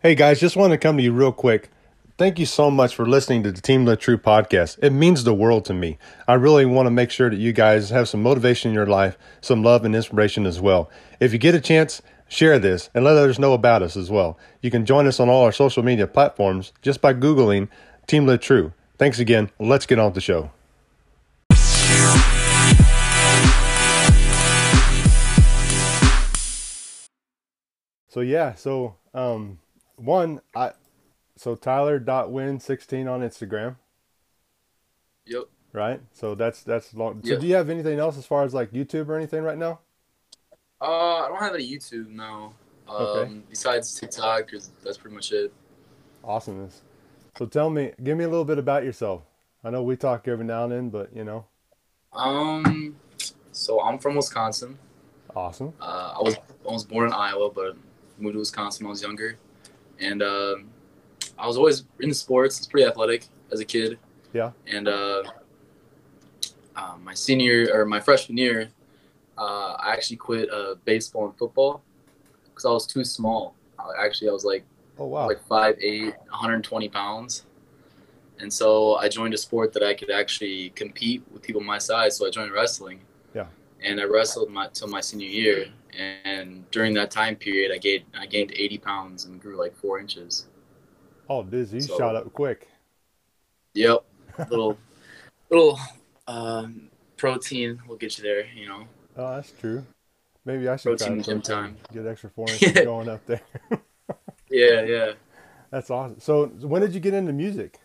Hey guys, just want to come to you real quick. Thank you so much for listening to the Team Live True podcast. It means the world to me. I really want to make sure that you guys have some motivation in your life, some love and inspiration as well. If you get a chance, share this and let others know about us as well. You can join us on all our social media platforms just by Googling Team Live True. Thanks again. Let's get on with the show. So yeah, so um one I so Tyler dot Wynn sixteen on Instagram, Yep. right? So that's that's long. So Yeah. do you have anything else as far as like YouTube or anything right now? Uh, I don't have any YouTube now. Um, Okay. Besides TikTok, because that's pretty much it. Awesomeness. So tell me, give me a little bit about yourself. I know we talk every now and then, but you know, Um, so I'm from Wisconsin. awesome. Uh, I was I was born in Iowa, but moved to Wisconsin when I was younger, and um, I was always in sports. I was pretty athletic as a kid. Yeah. And uh, uh, my senior or my freshman year, uh, I actually quit uh, baseball and football because I was too small. I, actually, I was like Oh wow. like 5'8", 120 pounds. And so I joined a sport that I could actually compete with people my size. So I joined wrestling. And I wrestled my till my senior year. And during that time period, I gained I gained 80 pounds and grew like four inches. Oh, Dizzy, So- shot up quick. Yep. little little um, protein will get you there. You know. Oh, that's true. Maybe I should Protein gym time. Get extra four inches going up there. Yeah, yeah. That's awesome. So when did you get into music?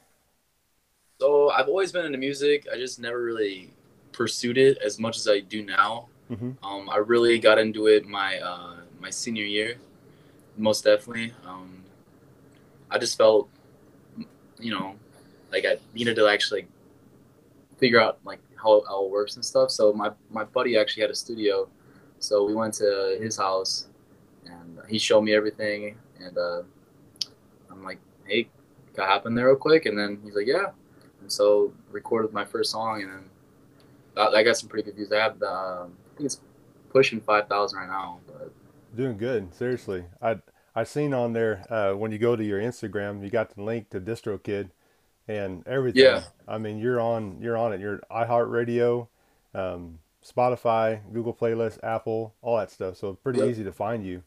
So I've always been into music. I just never really pursued it as much as I do now. hmm Um, I really got into it my uh, my senior year, most definitely. Um, I just felt, you know, like I needed to actually figure out like how, how it works and stuff. So my my buddy actually had a studio, so we went to his house, and he showed me everything. And uh, I'm like, hey, can I hop in there real quick? And then he's like, yeah. And so recorded my first song, and then I, I got some pretty good views. I have the, um, I think it's pushing five thousand right now. But Doing good. Seriously, I I seen on there uh, when you go to your Instagram, you got the link to DistroKid and everything. Yeah. I mean, you're on you're on it. You're iHeartRadio, um, Spotify, Google Playlist, Apple, all that stuff. So pretty Yep. easy to find you.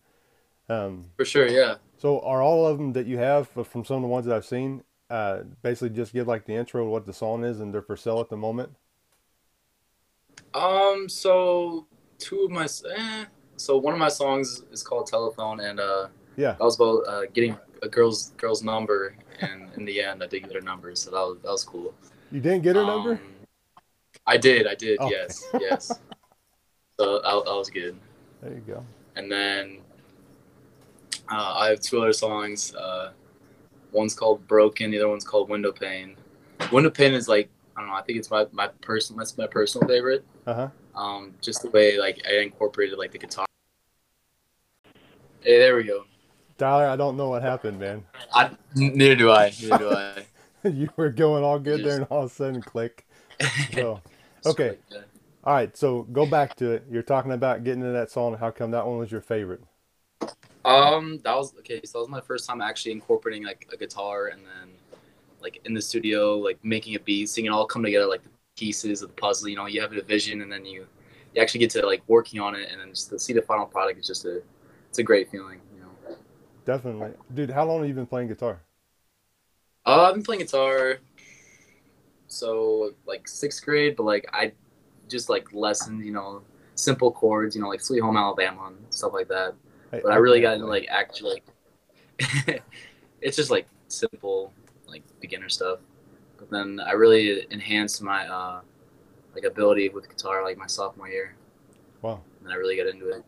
Um, for sure, yeah. so are all of them that you have from some of the ones that I've seen? Uh, basically, just give like the intro, what the song is, and they're for sale at the moment. Um, so two of my eh, so one of my songs is called Telephone, and uh, Yeah. that was about uh, getting a girl's girl's number, and in the end, I did get her number, so that was that was cool. You didn't get her number? Um, I did, I did, Oh. yes, yes. So that, that was good. There you go. And then uh, I have two other songs. Uh, one's called Broken. The other one's called Window Pane. Window Pane is like I don't know. I think it's my my personal. That's my personal favorite. Uh huh. Um, just the way like I incorporated like the guitar. Hey, there we go. Tyler, I don't know what happened, man. I, neither do I. Neither do I. you were going all good there, and all of a sudden, click. So, Okay. All right. So go back to it. You're talking about getting into that song. How come that one was your favorite? Um, that was okay. So that was my first time actually incorporating like a guitar and then like in the studio, like making a beat, seeing it all come together, like the pieces of the puzzle. You know, you have a vision and then you you actually get to like working on it and then just to see the final product is just a it's a great feeling. You know. Definitely, dude. How long have you been playing guitar? Uh, I've been playing guitar, so like sixth grade, but like I just like lessons, you know, simple chords, you know, like Sweet Home Alabama and stuff like that. Hey, But I really got into like actually, like, it's just like simple, like beginner stuff. But then I really enhanced my uh, like ability with guitar like my sophomore year, Wow. and I really got into it.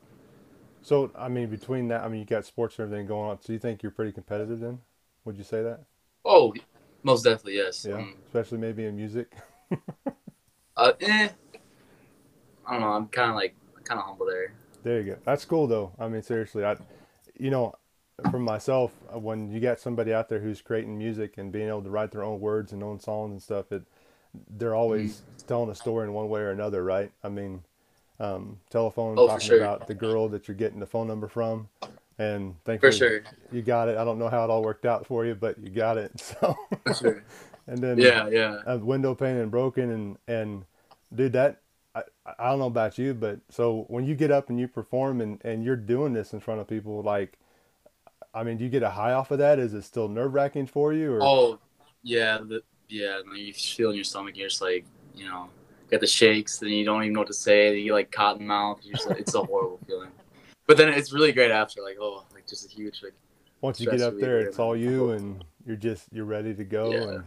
So I mean, between that, I mean, you got sports and everything going on. So you think you're pretty competitive then? Would you say that? Oh, most definitely yes. Yeah. Um, Especially maybe in music. uh, eh, I don't know. I'm kind of like kind of humble there. There you go. That's cool though. I mean, seriously, I, you know, for myself, uh, when you got somebody out there who's creating music and being able to write their own words and own songs and stuff, it, they're always telling a story in one way or another, right? I mean, um, telephone Oh, talking sure. about the girl that you're getting the phone number from, and For thankfully sure. you got it. I don't know how it all worked out for you, but you got it. So, sure. and then Yeah, yeah. a window pane and broken, and and dude, that I, I don't know about you, but so when you get up and you perform and and you're doing this in front of people, like, I mean, do you get a high off of that? Is it still nerve wracking for you, or Oh, yeah, the, yeah. You feel in your stomach. You're just like, you know, get the shakes, and you don't even know what to say. You like cotton mouth. You're just it's a horrible feeling. But then it's really great after. Like, oh, like just a huge like. once you get up there, it's all you, and you're just you're ready to go, Yeah. and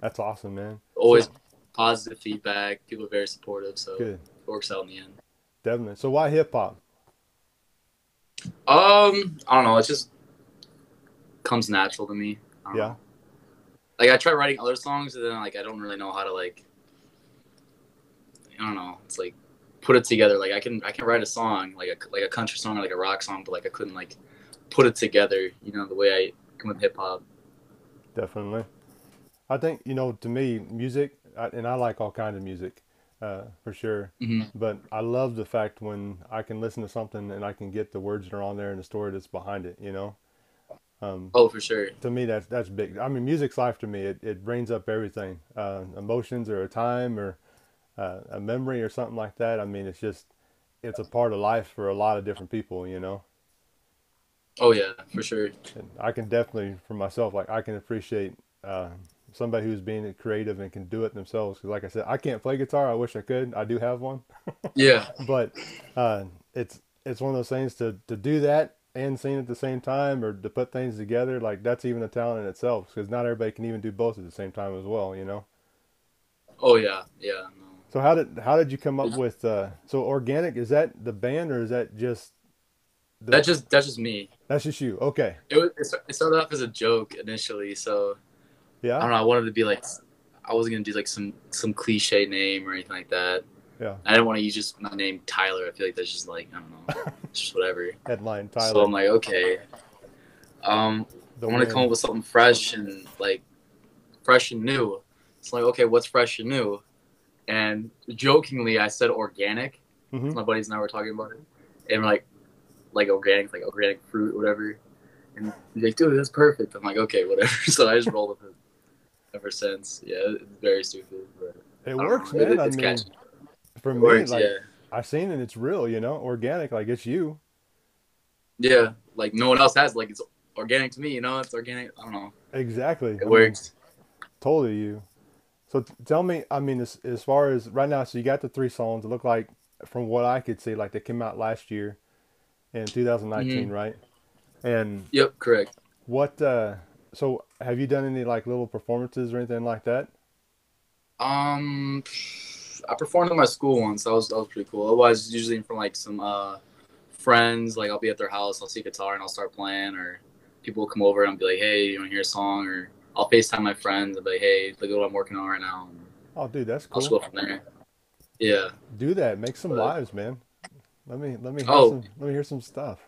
that's awesome, man. Always positive feedback. People are very supportive, so Good, it works out in the end. definitely. So why hip hop? Um, I don't know. It's just comes natural to me. Yeah. know. Like I try writing other songs, and then like I don't really know how to like. I don't know. It's like put it together. Like I can I can write a song like a like a country song or like a rock song, but like I couldn't like put it together. You know the way I come with hip hop. Definitely. I think, you know, to me, music, I, and I like all kinds of music, uh, for sure. hmm But I love the fact when I can listen to something and I can get the words that are on there and the story that's behind it, you know? Um, Oh, for sure. to me, that's that's big. I mean, music's life to me. It, it brings up everything, uh, emotions or a time or uh, a memory or something like that. I mean, it's just, it's a part of life for a lot of different people, you know? Oh yeah, for sure. And I can definitely, for myself, like I can appreciate uh, somebody who's being creative and can do it themselves. Because, like I said, I can't play guitar. I wish I could. I do have one, Yeah. but uh, it's it's one of those things to to do that and sing at the same time, or to put things together. Like that's even a talent in itself. Because not everybody can even do both at the same time as well. You know. Oh yeah. Yeah. No. So how did how did you come up with uh, so organic? Is that the band or is that just the, That just that's just me. that's just you? Okay, It was it started off as a joke initially, so yeah. I don't know. I wanted to be like, I wasn't gonna do like some some cliche name or anything like that. Yeah. I didn't want to use just my name Tyler. I feel like that's just like I don't know, it's just whatever. headline Tyler. So I'm like, okay. Um, the I want to come up with something fresh and like fresh and new. It's like, okay, what's fresh and new? And jokingly, I said organic. Mhm. My buddies and I were talking about it, and we're like, like organic, like organic fruit, whatever. And he's like, dude, that's perfect. I'm like, okay, whatever. So I just rolled with it ever since. Yeah, it's very stupid, but It works, know. It- man. I it's mean, catchy. For me, works, like yeah, I've seen it, it's real, you know, organic, like it's you. yeah. Like no one else has. Like it's organic to me. You know, it's organic. I don't know. Exactly. I It mean, works. totally you. So t- tell me, I mean, as, as far as right now, so you got the three songs. It looked like, from what I could see, like they came out last year in 2019, Mm-hmm. right? And Yep, correct. what, uh, so have you done any like little performances or anything like that? Um, I performed at my school once. That was that was pretty cool. Otherwise, usually from like some uh friends. Like I'll be at their house, I'll see guitar and I'll start playing, or people will come over and I'll be like, "Hey, you want to hear a song?" Or I'll Facetime my friends and be like, "Hey, look at what I'm working on right now." And Oh, dude, that's cool. I'll go from there. Yeah. Do that. Make some But- lives, man. Let me let me hear Oh. some let me hear some stuff.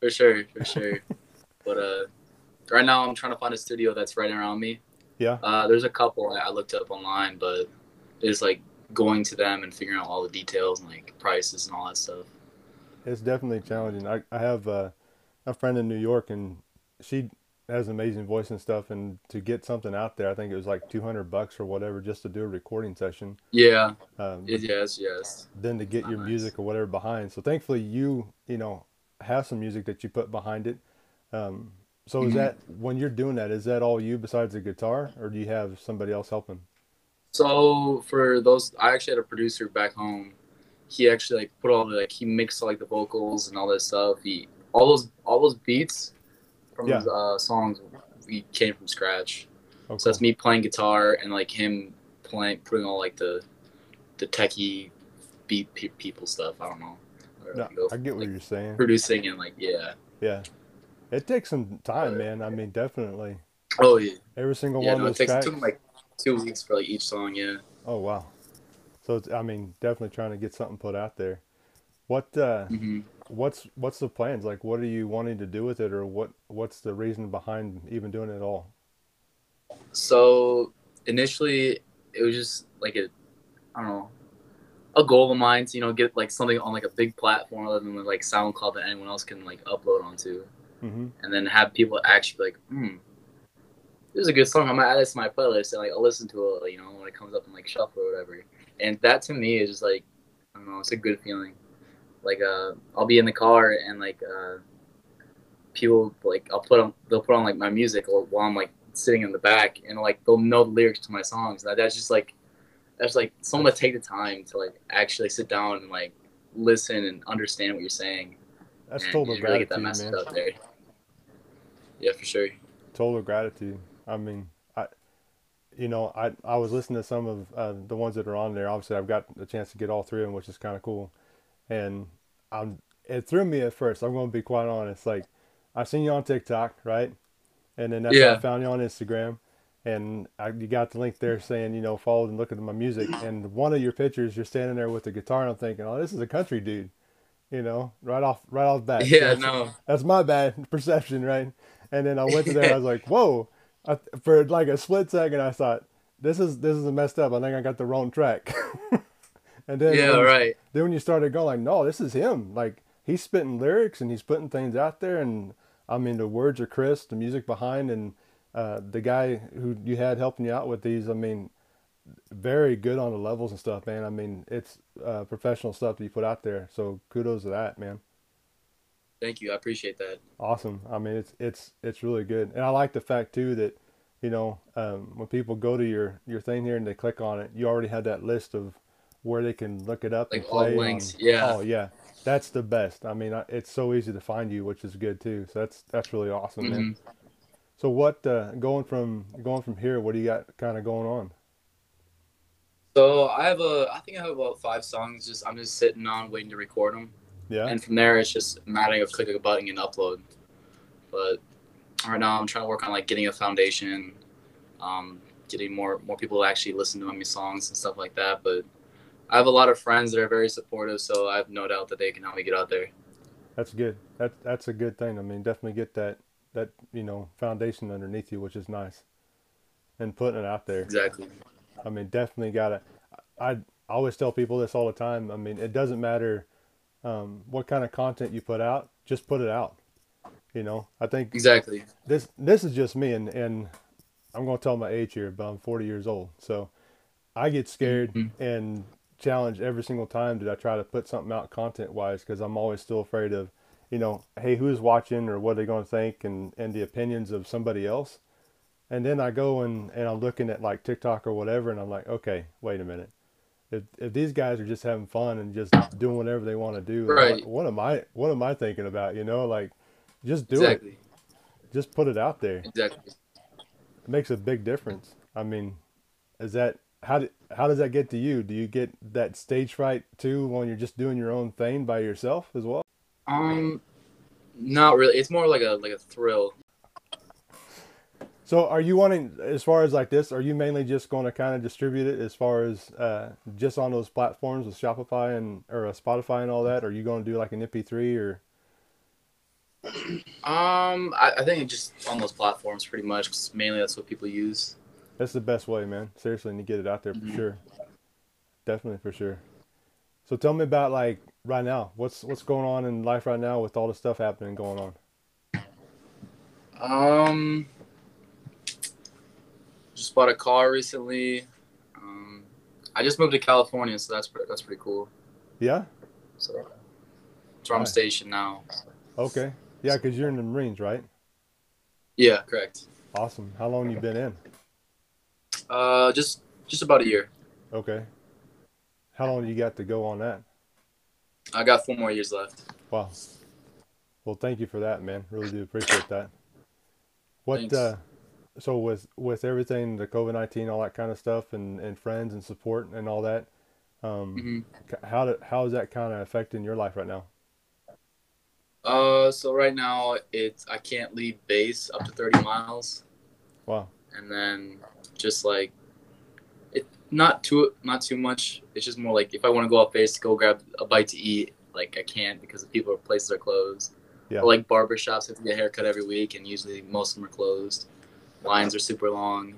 For sure, for sure. but uh, right now I'm trying to find a studio that's right around me. Yeah. Uh, there's a couple I, I looked up online, but it's like going to them and figuring out all the details and like prices and all that stuff. It's definitely challenging. I, I have uh, a friend in New York, and she has an amazing voice and stuff. And to get something out there, I think it was like two hundred bucks or whatever just to do a recording session. Yeah, Um, it, yes, yes. then to get your nice. music or whatever behind. So thankfully, you you know have some music that you put behind it. Um, so is Mhm. that when you're doing that? Is that all you besides the guitar, or do you have somebody else helping? So for those, I actually had a producer back home. He actually like put all the like he mixed like the vocals and all that stuff. He all those all those beats from Yeah. his uh, songs we came from scratch. Oh, So that's me playing guitar and like him playing putting all like the the techie beat pe- people stuff. I don't know. Or, No, like, go- I get what like, you're saying. producing and like yeah. Yeah, it takes some time, man. I mean, definitely Oh yeah. every single Yeah, one no, of those takes it tracks. took like two weeks for like each song. Yeah. Oh wow. So it's, I mean, definitely trying to get something put out there. What uh hmm what's what's the plans? Like what are you wanting to do with it or what what's the reason behind even doing it at all? So initially, it was just like a, I don't know. a goal of mine to you know get like something on like a big platform other than like SoundCloud that anyone else can like upload onto, hmm and then have people actually be like, hmm, this is a good song. I might add this to my playlist and like I'll listen to it, you know, when it comes up in like shuffle or whatever. And that to me is just like I don't know, it's a good feeling. Like uh, I'll be in the car and like uh, people like I'll put on they'll put on like my music while I'm like sitting in the back and like they'll know the lyrics to my songs. That that's just like that's like someone to take the time to like actually sit down and like listen and understand what you're saying. That's and total just really gratitude, man. out there. Yeah, for sure. Total gratitude. I mean, I, you know, I I was listening to some of uh, the ones that are on there. Obviously, I've got the chance to get all three of them, which is kind of cool. And I'm it threw me at first. I'm going to be quite honest. Like, I seen you on TikTok, right? And then that's how I found you on Instagram. And I, you got the link there saying, you know, follow and look at my music. And one of your pictures, you're standing there with the guitar, and I'm thinking, oh, this is a country dude, you know, right off, right off the bat. So Yeah, that's- no. that's my bad perception, right? And then I went to there. I was like, "Whoa!" I, for like a split second, I thought, "This is this is messed up. I think I got the wrong track." and then Yeah, when you- right. then when you started going, like, "No, this is him." Like he's spitting lyrics and he's putting things out there, and I mean the words are crisp, the music behind, and uh, the guy who you had helping you out with these, I mean, very good on the levels and stuff, man. I mean, it's uh, professional stuff that you put out there. So kudos to that, man. Thank you. I appreciate that. Awesome. I mean, it's it's it's really good, and I like the fact too that, you know, um, when people go to your your thing here and they click on it, you already have that list of where they can look it up and Like all play. links, on- yeah. Oh yeah, that's the best. I mean, it's so easy to find you, which is good too. So that's that's really awesome, man. Mhm. So what uh, going from going from here? What do you got kind of going on? So I have a, I think I have about five songs. Just I'm just sitting on waiting to record them, Yeah. and from there it's just a matter of clicking a button and upload. But right now I'm trying to work on like getting a foundation, um, getting more more people to actually listen to my songs and stuff like that. But I have a lot of friends that are very supportive, so I have no doubt that they can help me get out there. That's good. That that's a good thing. I mean, definitely get that that you know foundation underneath you, which is nice, and putting it out there. Exactly. I mean, definitely gotta. I I always tell people this all the time. I mean, it doesn't matter um, what kind of content you put out, just put it out. You know, I think Exactly. this this is just me, and and I'm gonna tell my age here, but I'm 40 years old, so I get scared Mhm. and challenged every single time that I try to put something out content wise, because I'm always still afraid of, you know, hey, who's watching or what are they gonna think, and and the opinions of somebody else. And then I go and, and I'm looking at like TikTok or whatever, and I'm like, okay, wait a minute. If, if these guys are just having fun and just doing whatever they want to do, Right. what, what am I what am I thinking about? You know, like just do exactly. it, just put it out there. Exactly. It makes a big difference. I mean, is that how do, how does that get to you? Do you get that stage fright too when you're just doing your own thing by yourself as well? Um, not really. It's more like a like a thrill. So are you wanting, as far as like this, are you mainly just going to kind of distribute it as far as uh, just on those platforms with Shopify and or uh, Spotify and all that? Or are you going to do like an MP3 or? Um, I, I think just on those platforms, pretty much. 'cause mainly, that's what people use. That's the best way, man. Seriously, and to get it out there for Mhm. sure. Definitely for sure. So tell me about like right now. What's what's going on in life right now with all the stuff happening going on? Um, just bought a car recently. Um, I just moved to California, so that's that's pretty cool. Yeah. So where I'm stationed now. Okay. Yeah, because you're in the Marines, right? Yeah, correct. Awesome. How long you been in? Uh, just just about a year. Okay. How long you got to go on that? I got four more years left. Wow. Well, thank you for that, man. Really do appreciate that. What Thanks. uh so with with everything the COVID-19 all that kind of stuff and and friends and support and all that um hmm how did how is that kind of affecting your life right now? Uh, so right now it's I can't leave base up to 30 miles. Wow. and then just like it not too not too much it's just more like if i want to go up there to go grab a bite to eat like i can't because the people places are closed Yeah. Like barber shops have to get a haircut every week and usually most of them are closed lines are super long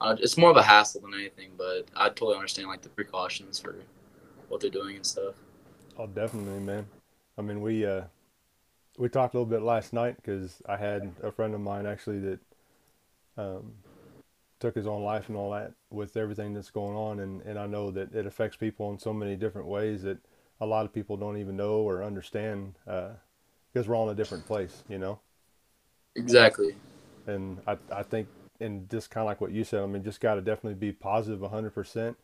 uh, it's more of a hassle than anything but i totally understand like the precautions for what they're doing and stuff. Oh, definitely, man. I mean, we uh, we talked a little bit last night because I had a friend of mine actually that um, took his own life and all that with everything that's going on, and and I know that it affects people in so many different ways that a lot of people don't even know or understand uh, because we're all in a different place, you know. Exactly. And I I think and just kind of like what you said, I mean, just got to definitely be positive 100%.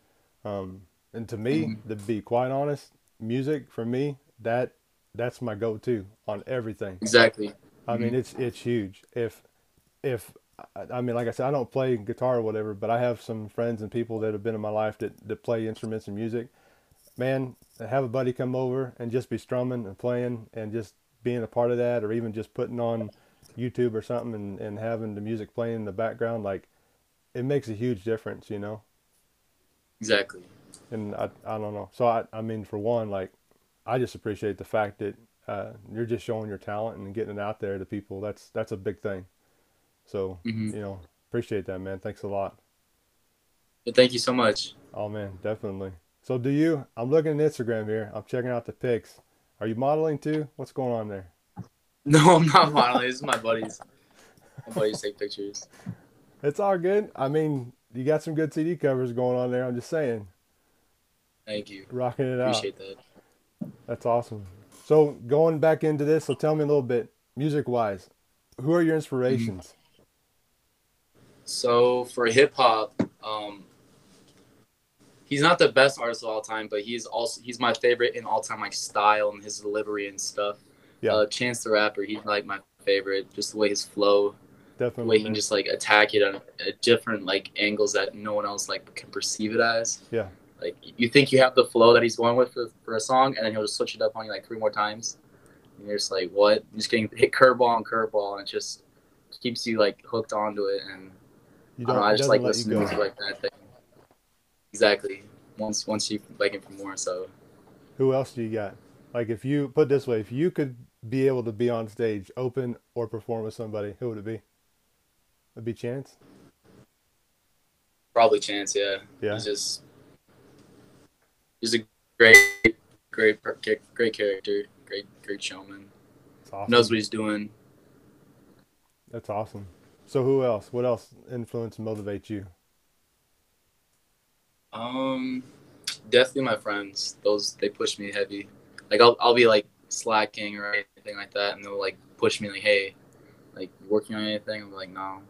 Um, and to me, mm-hmm. to be quite honest, music for me that that's my go-to on everything. Exactly. I mm-hmm. mean, it's it's huge. If if I mean, like I said, I don't play guitar or whatever, but I have some friends and people that have been in my life that, that play instruments and music. Man, have a buddy come over and just be strumming and playing and just being a part of that, or even just putting on YouTube or something and, and having the music playing in the background, like it makes a huge difference, you know? Exactly. And I, I don't know. So I, I mean, for one, like I just appreciate the fact that uh, you're just showing your talent and getting it out there to people. That's, that's a big thing. So, mm-hmm. you know, appreciate that, man. Thanks a lot. thank you so much. Oh man, definitely. So do you, I'm looking at Instagram here. I'm checking out the pics. Are you modeling too? What's going on there? No, I'm not modeling. This is my buddies. My buddies take pictures. It's all good. I mean, you got some good CD covers going on there. I'm just saying. Thank you. Rocking it Appreciate out. Appreciate that. That's awesome. So going back into this, so tell me a little bit, music wise, who are your inspirations? So for hip hop, um, he's not the best artist of all time, but he's also he's my favorite in all time like style and his delivery and stuff. Yeah. Uh, Chance the Rapper, he's like my favorite. Just the way his flow, definitely, the way he can just like attack it on a different like angles that no one else like can perceive it as. Yeah. Like you think you have the flow that he's going with for, for a song, and then he'll just switch it up on you like three more times. And you're just like, what? You're just getting hit curveball and curveball, and it just keeps you like hooked onto it. And you don't, I, don't know, I just like listening to music like that. Thing. Exactly. Once once you like it for more, so. Who else do you got? Like if you put this way, if you could be able to be on stage, open or perform with somebody, who would it be? Would be Chance? Probably Chance, yeah. Yeah. He's just he's a great, great, great character, great, great showman. Awesome. Knows what he's doing. That's awesome. So who else? What else influence and motivates you? Um, definitely my friends. Those they push me heavy. Like I'll I'll be like slacking or anything like that, and they'll like push me like, hey, like working on anything. I'm like, no.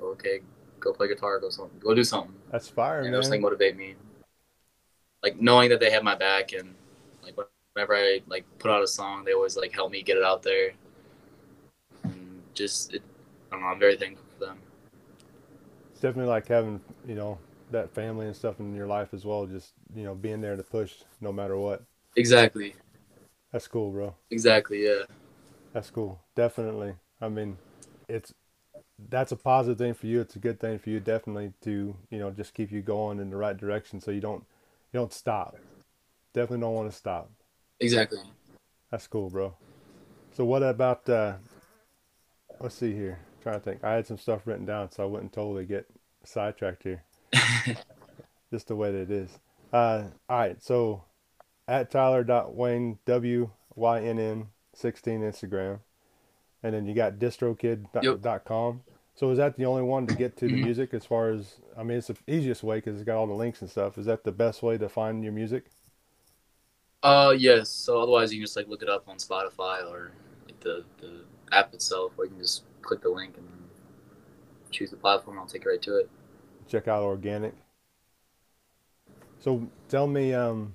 Okay, go play guitar. Go something. Go do something. That's fire, and man. Those like motivate me. Like knowing that they have my back and like whenever I like put out a song, they always like help me get it out there. And just it, I don't know. I'm very thankful for them. It's definitely like having you know that family and stuff in your life as well. Just you know being there to push no matter what. Exactly. That's cool, bro. Exactly. Yeah. That's cool. Definitely. I mean, it's that's a positive thing for you. It's a good thing for you, definitely, to you know just keep you going in the right direction, so you don't you don't stop. Definitely don't want to stop. Exactly. That's cool, bro. So what about? uh Let's see here. I'm trying to think. I had some stuff written down, so I wouldn't totally get sidetracked here. just the way that it is. Uh, all right, so at Tyler.Wynn, W Y N N 16 Instagram. And then you got distrokid.com. Yep. So is that the only one to get to the mm-hmm. music as far as, I mean, it's the easiest way because it's got all the links and stuff. Is that the best way to find your music? Uh, yes. So otherwise you can just like look it up on Spotify or like the, the app itself, or you can just click the link and choose the platform. I'll take you right to it. Check out organic. So tell me, um,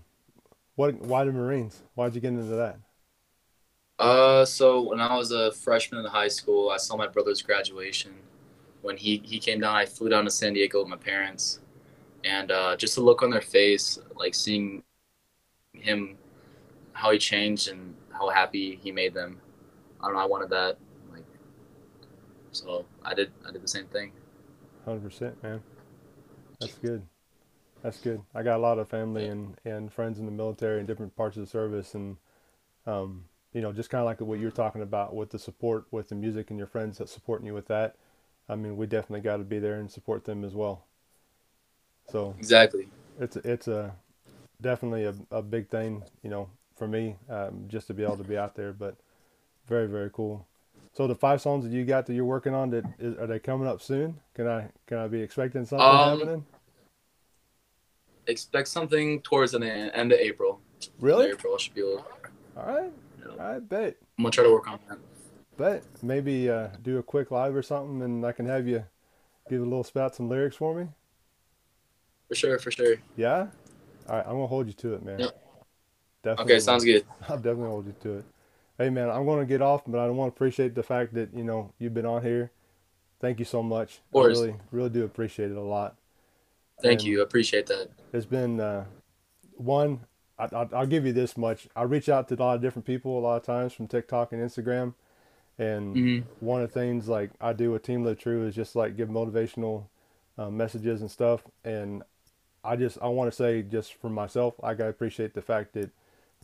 what? Why the Marines? Why'd you get into that? Uh, so when I was a freshman in high school, I saw my brother's graduation. When he he came down, I flew down to San Diego with my parents, and uh, just the look on their face, like seeing him, how he changed and how happy he made them. I don't know. I wanted that, like, so I did. I did the same thing. Hundred percent, man. That's good. That's good. I got a lot of family and, and friends in the military and different parts of the service, and um, you know, just kind of like what you're talking about with the support with the music and your friends that supporting you with that. I mean, we definitely got to be there and support them as well. So exactly, it's a, it's a definitely a, a big thing, you know, for me, um, just to be able to be out there. But very, very cool. So the five songs that you got that you're working on, that is, are they coming up soon? Can I can I be expecting something um, happening? Expect something towards the end of April. Really? April should be able. All right. You know, I bet. I'm gonna try to work on that. Bet maybe uh, do a quick live or something, and I can have you give a little spout some lyrics for me. For sure, for sure. Yeah. All right, I'm gonna hold you to it, man. Yep. Definitely. Okay, sounds good. I'll definitely hold you to it. Hey, man, I'm gonna get off, but I don't want to appreciate the fact that you know you've been on here. Thank you so much. Of course. I really, really do appreciate it a lot. Thank and you. Appreciate that. It's been uh, one. I, will give you this much. I reach out to a lot of different people a lot of times from TikTok and Instagram, and mm-hmm. one of the things like I do with Team Live True is just like give motivational uh, messages and stuff. And I just I want to say just for myself, I gotta appreciate the fact that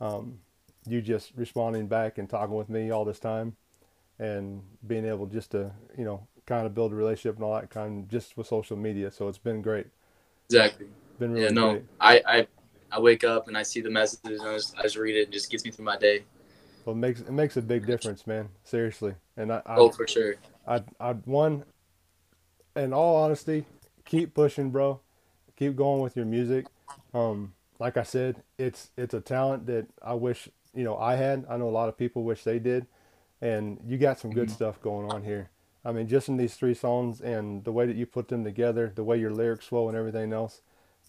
um, you just responding back and talking with me all this time, and being able just to you know kind of build a relationship and all that kind of just with social media. So it's been great. Exactly. Been really yeah, no, great. I, I I wake up and I see the messages and I just, I just read it and it just gets me through my day. Well, it makes it makes a big difference, man. Seriously, and I, I oh for sure. I I one, in all honesty, keep pushing, bro. Keep going with your music. Um, like I said, it's it's a talent that I wish you know I had. I know a lot of people wish they did, and you got some good mm-hmm. stuff going on here. I mean, just in these three songs and the way that you put them together, the way your lyrics flow and everything else,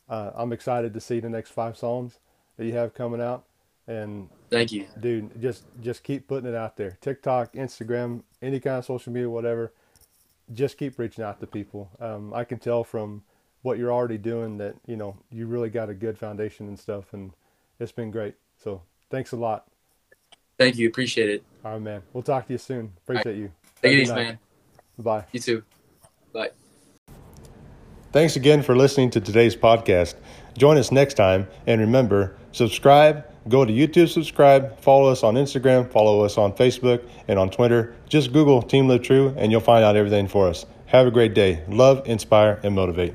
uh, I'm excited to see the next five songs that you have coming out. And thank you, dude. Just just keep putting it out there. TikTok, Instagram, any kind of social media, whatever. Just keep reaching out to people. Um, I can tell from what you're already doing that you know you really got a good foundation and stuff, and it's been great. So thanks a lot. Thank you. Appreciate it. All right, man. We'll talk to you soon. Appreciate right. you. Take it easy, man. Bye. You too. Bye. Thanks again for listening to today's podcast. Join us next time, and remember, subscribe. Go to YouTube, subscribe, follow us on Instagram, follow us on Facebook, and on Twitter. Just Google Team Live True, and you'll find out everything for us. Have a great day. Love, inspire, and motivate.